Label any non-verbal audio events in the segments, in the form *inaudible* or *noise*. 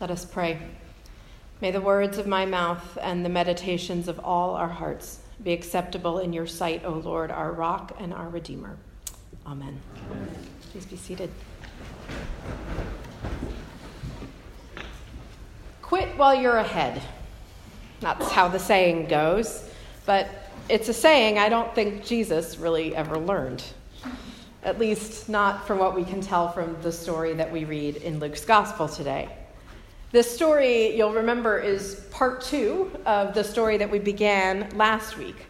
Let us pray. May the words of my mouth and the meditations of all our hearts be acceptable in your sight, O Lord, our rock and our redeemer. Amen. Amen. Please be seated. Quit while you're ahead. That's how the saying goes, but it's a saying I don't think Jesus really ever learned. At least, not from what we can tell from the story that we read in Luke's gospel today. This story, you'll remember, is part two of the story that we began last week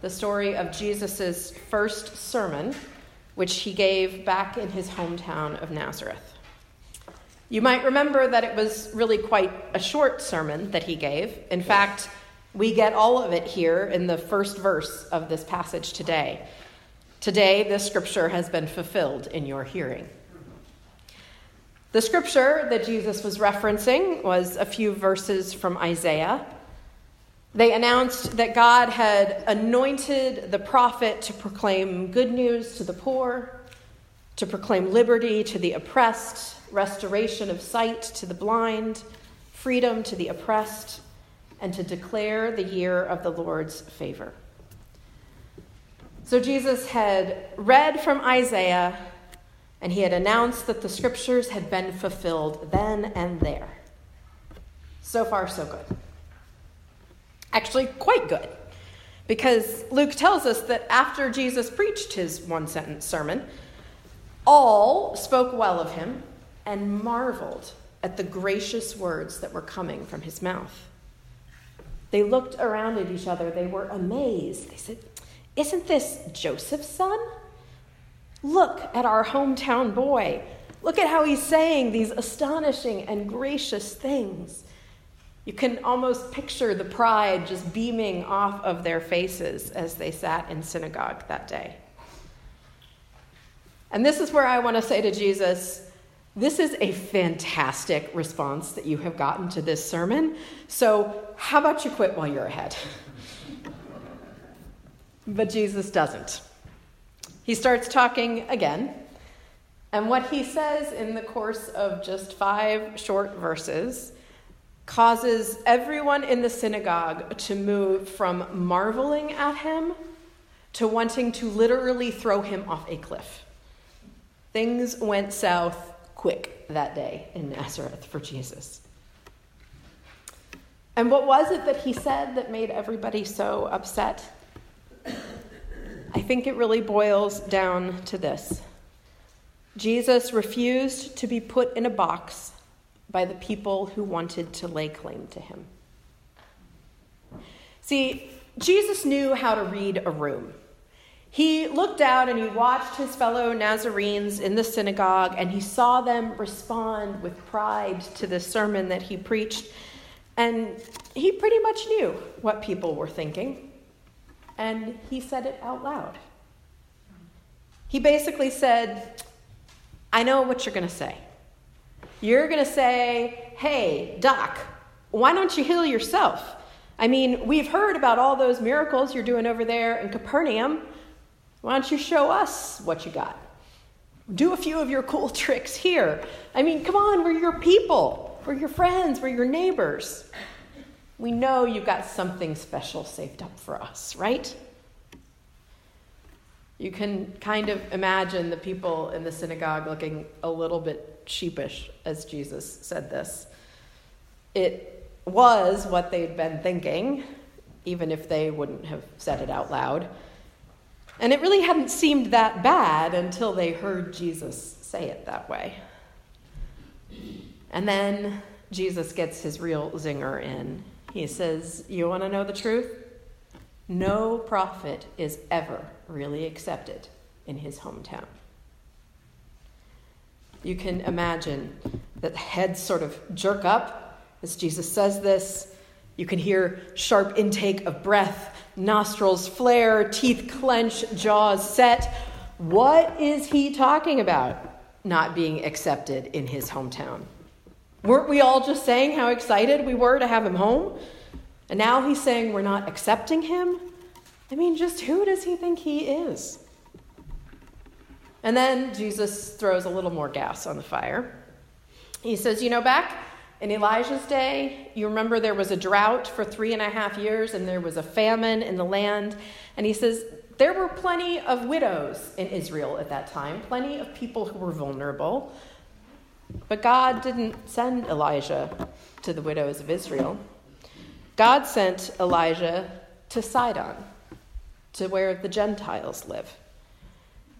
the story of Jesus' first sermon, which he gave back in his hometown of Nazareth. You might remember that it was really quite a short sermon that he gave. In fact, we get all of it here in the first verse of this passage today. Today, this scripture has been fulfilled in your hearing. The scripture that Jesus was referencing was a few verses from Isaiah. They announced that God had anointed the prophet to proclaim good news to the poor, to proclaim liberty to the oppressed, restoration of sight to the blind, freedom to the oppressed, and to declare the year of the Lord's favor. So Jesus had read from Isaiah and he had announced that the scriptures had been fulfilled then and there. So far, so good. Actually, quite good. Because Luke tells us that after Jesus preached his one sentence sermon, all spoke well of him and marveled at the gracious words that were coming from his mouth. They looked around at each other. They were amazed. They said, Isn't this Joseph's son? Look at our hometown boy. Look at how he's saying these astonishing and gracious things. You can almost picture the pride just beaming off of their faces as they sat in synagogue that day. And this is where I want to say to Jesus, this is a fantastic response that you have gotten to this sermon. So, how about you quit while you're ahead? *laughs* but Jesus doesn't. He starts talking again. And what he says in the course of just five short verses causes everyone in the synagogue to move from marveling at him to wanting to literally throw him off a cliff. Things went south quick that day in Nazareth for Jesus. And what was it that he said that made everybody so upset? I think it really boils down to this Jesus refused to be put in a box by the people who wanted to lay claim to him. See, Jesus knew how to read a room. He looked out and he watched his fellow Nazarenes in the synagogue and he saw them respond with pride to the sermon that he preached. And he pretty much knew what people were thinking and he said it out loud. He basically said, I know what you're going to say. You're going to say, hey, Doc, why don't you heal yourself? I mean, we've heard about all those miracles you're doing over there in Capernaum. Why don't you show us what you got? Do a few of your cool *laughs* tricks here. I mean, come on, we're your people. We're your friends. We're your neighbors we know you've got something special saved up for us, right? You can kind of imagine the people in the synagogue looking a little bit sheepish as Jesus said this. It was what they'd been thinking, even if they wouldn't have said it out loud. And it really hadn't seemed that bad until they heard Jesus say it that way. And then Jesus gets his real zinger in. He says, You want to know the truth? No prophet is ever really accepted in his hometown. You can imagine that heads sort of jerk up as Jesus says this. You can hear sharp intake of breath, nostrils flare, teeth clench, jaws set. What is he talking about? Not being accepted in his hometown. Weren't we all just saying how excited we were to have him home? And now he's saying we're not accepting him? I mean, just who does he think he is? And then Jesus throws a little more gas on the fire. He says, You know, back In Elijah's day, you remember there was a drought for three and a half years and there was a famine in the land. And he says there were plenty of widows in Israel at that time, plenty of people who were vulnerable. But God didn't send Elijah to the widows of Israel. God sent Elijah to Sidon, to where the Gentiles live.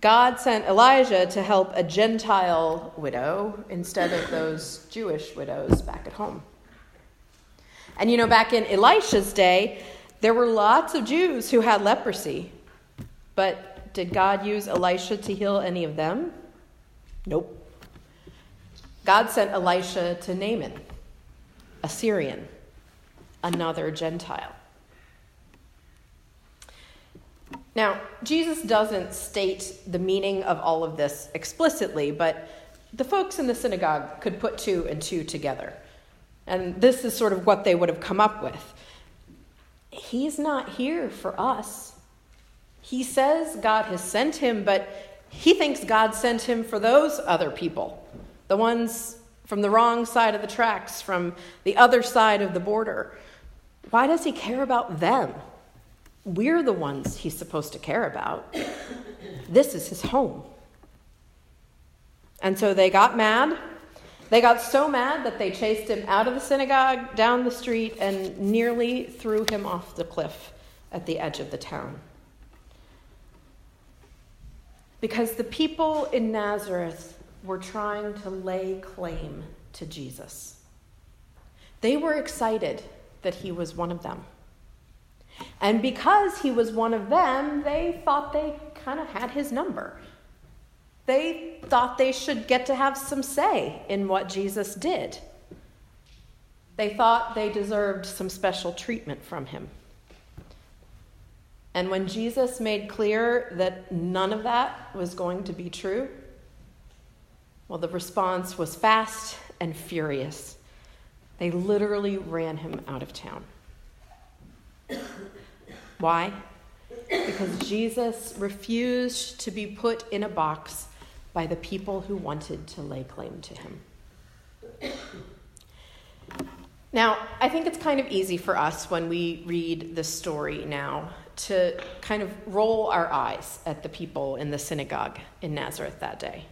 God sent Elijah to help a Gentile widow instead of those Jewish widows back at home. And you know, back in Elisha's day, there were lots of Jews who had leprosy. But did God use Elisha to heal any of them? Nope. God sent Elisha to Naaman, a Syrian, another Gentile. Now, Jesus doesn't state the meaning of all of this explicitly, but the folks in the synagogue could put two and two together. And this is sort of what they would have come up with. He's not here for us. He says God has sent him, but he thinks God sent him for those other people, the ones from the wrong side of the tracks, from the other side of the border. Why does he care about them? We're the ones he's supposed to care about. This is his home. And so they got mad. They got so mad that they chased him out of the synagogue, down the street, and nearly threw him off the cliff at the edge of the town. Because the people in Nazareth were trying to lay claim to Jesus. They were excited that he was one of them. And because he was one of them, they thought they kind of had his number. They thought they should get to have some say in what Jesus did. They thought they deserved some special treatment from him. And when Jesus made clear that none of that was going to be true, well, the response was fast and furious. They literally ran him out of town. Why? Because Jesus refused to be put in a box by the people who wanted to lay claim to him. Now, I think it's kind of easy for us when we read this story now to kind of roll our eyes at the people in the synagogue in Nazareth that day.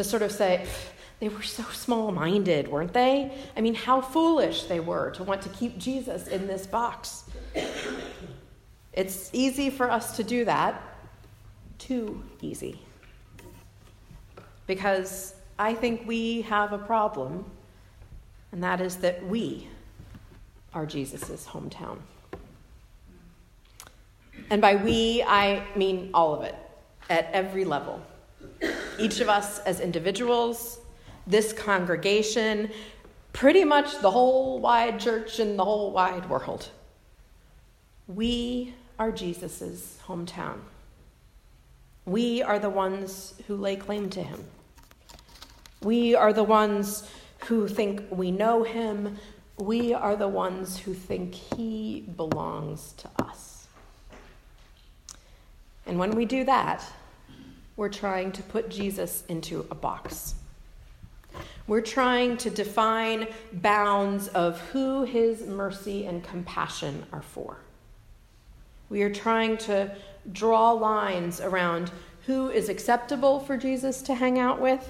To sort of say, they were so small minded, weren't they? I mean, how foolish they were to want to keep Jesus in this box. It's easy for us to do that, too easy. Because I think we have a problem, and that is that we are Jesus' hometown. And by we, I mean all of it, at every level. Each of us as individuals, this congregation, pretty much the whole wide church in the whole wide world. We are Jesus' hometown. We are the ones who lay claim to him. We are the ones who think we know him. We are the ones who think he belongs to us. And when we do that, we're trying to put Jesus into a box. We're trying to define bounds of who his mercy and compassion are for. We are trying to draw lines around who is acceptable for Jesus to hang out with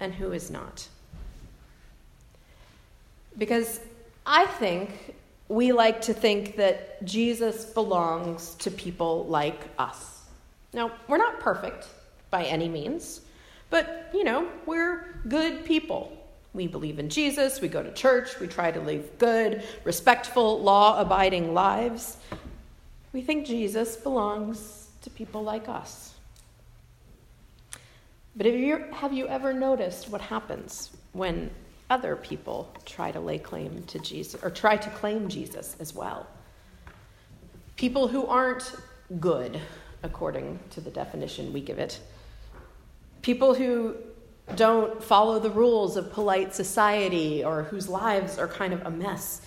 and who is not. Because I think we like to think that Jesus belongs to people like us. Now, we're not perfect by any means, but, you know, we're good people. We believe in Jesus, we go to church, we try to live good, respectful, law abiding lives. We think Jesus belongs to people like us. But have you, have you ever noticed what happens when other people try to lay claim to Jesus or try to claim Jesus as well? People who aren't good, according to the definition we give it. People who don't follow the rules of polite society or whose lives are kind of a mess.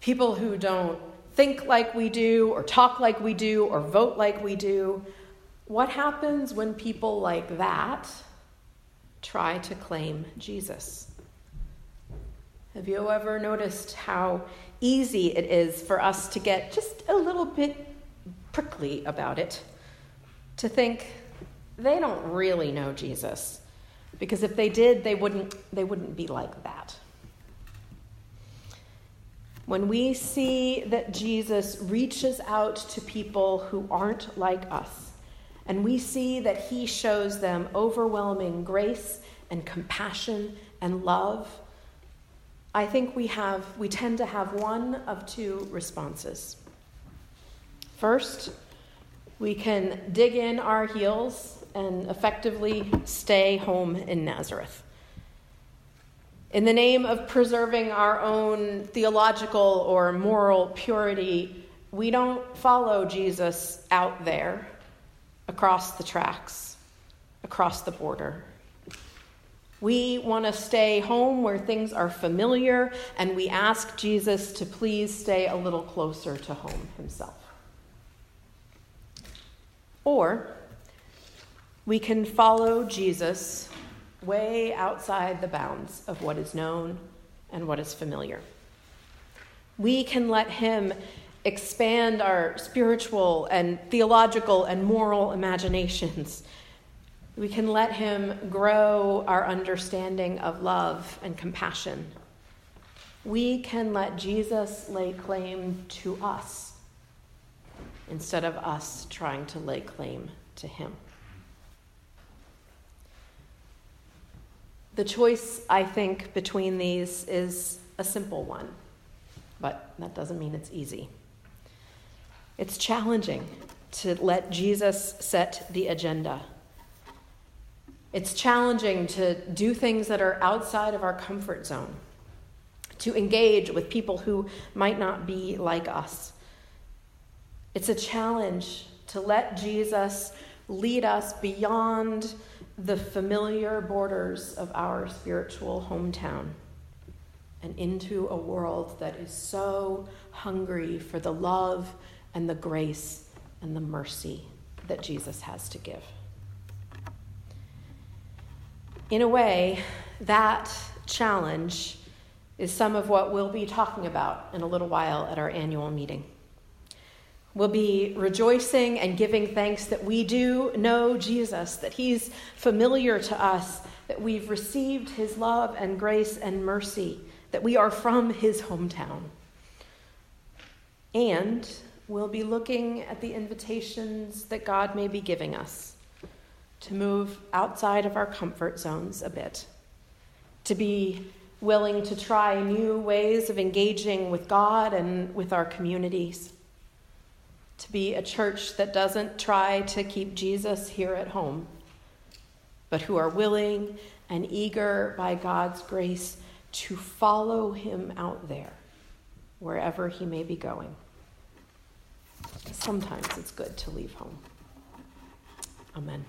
People who don't think like we do, or talk like we do, or vote like we do. What happens when people like that try to claim Jesus? Have you ever noticed how easy it is for us to get just a little bit prickly about it? To think they don't really know Jesus. Because if they did, they wouldn't, they wouldn't be like that. When we see that Jesus reaches out to people who aren't like us, and we see that he shows them overwhelming grace and compassion and love, I think we have we tend to have one of two responses. First, we can dig in our heels and effectively stay home in Nazareth. In the name of preserving our own theological or moral purity, we don't follow Jesus out there, across the tracks, across the border. We want to stay home where things are familiar, and we ask Jesus to please stay a little closer to home himself. Or we can follow Jesus way outside the bounds of what is known and what is familiar. We can let him expand our spiritual and theological and moral imaginations we can let Him grow our understanding of love and compassion. We can let Jesus lay claim to us instead of us trying to lay claim to Him. The choice, I think, between these is a simple one, but that doesn't mean it's easy. It's challenging to let Jesus set the agenda it's challenging to do things that are outside of our comfort zone, to engage with people who might not be like us. It's a challenge to let Jesus lead us beyond the familiar borders of our spiritual hometown and into a world that is so hungry for the love and the grace and the mercy that Jesus has to give in a way, that challenge is some of what we'll be talking about in a little while at our annual meeting. We'll be rejoicing and giving thanks that we do know Jesus, that He's familiar to us, that we've received His love and grace and mercy, that we are from His hometown. And we'll be looking at the invitations that God may be giving us to move outside of our comfort zones a bit, to be willing to try new ways of engaging with God and with our communities, to be a church that doesn't try to keep Jesus here at home, but who are willing and eager by God's grace to follow him out there, wherever he may be going. Sometimes it's good to leave home. Amen.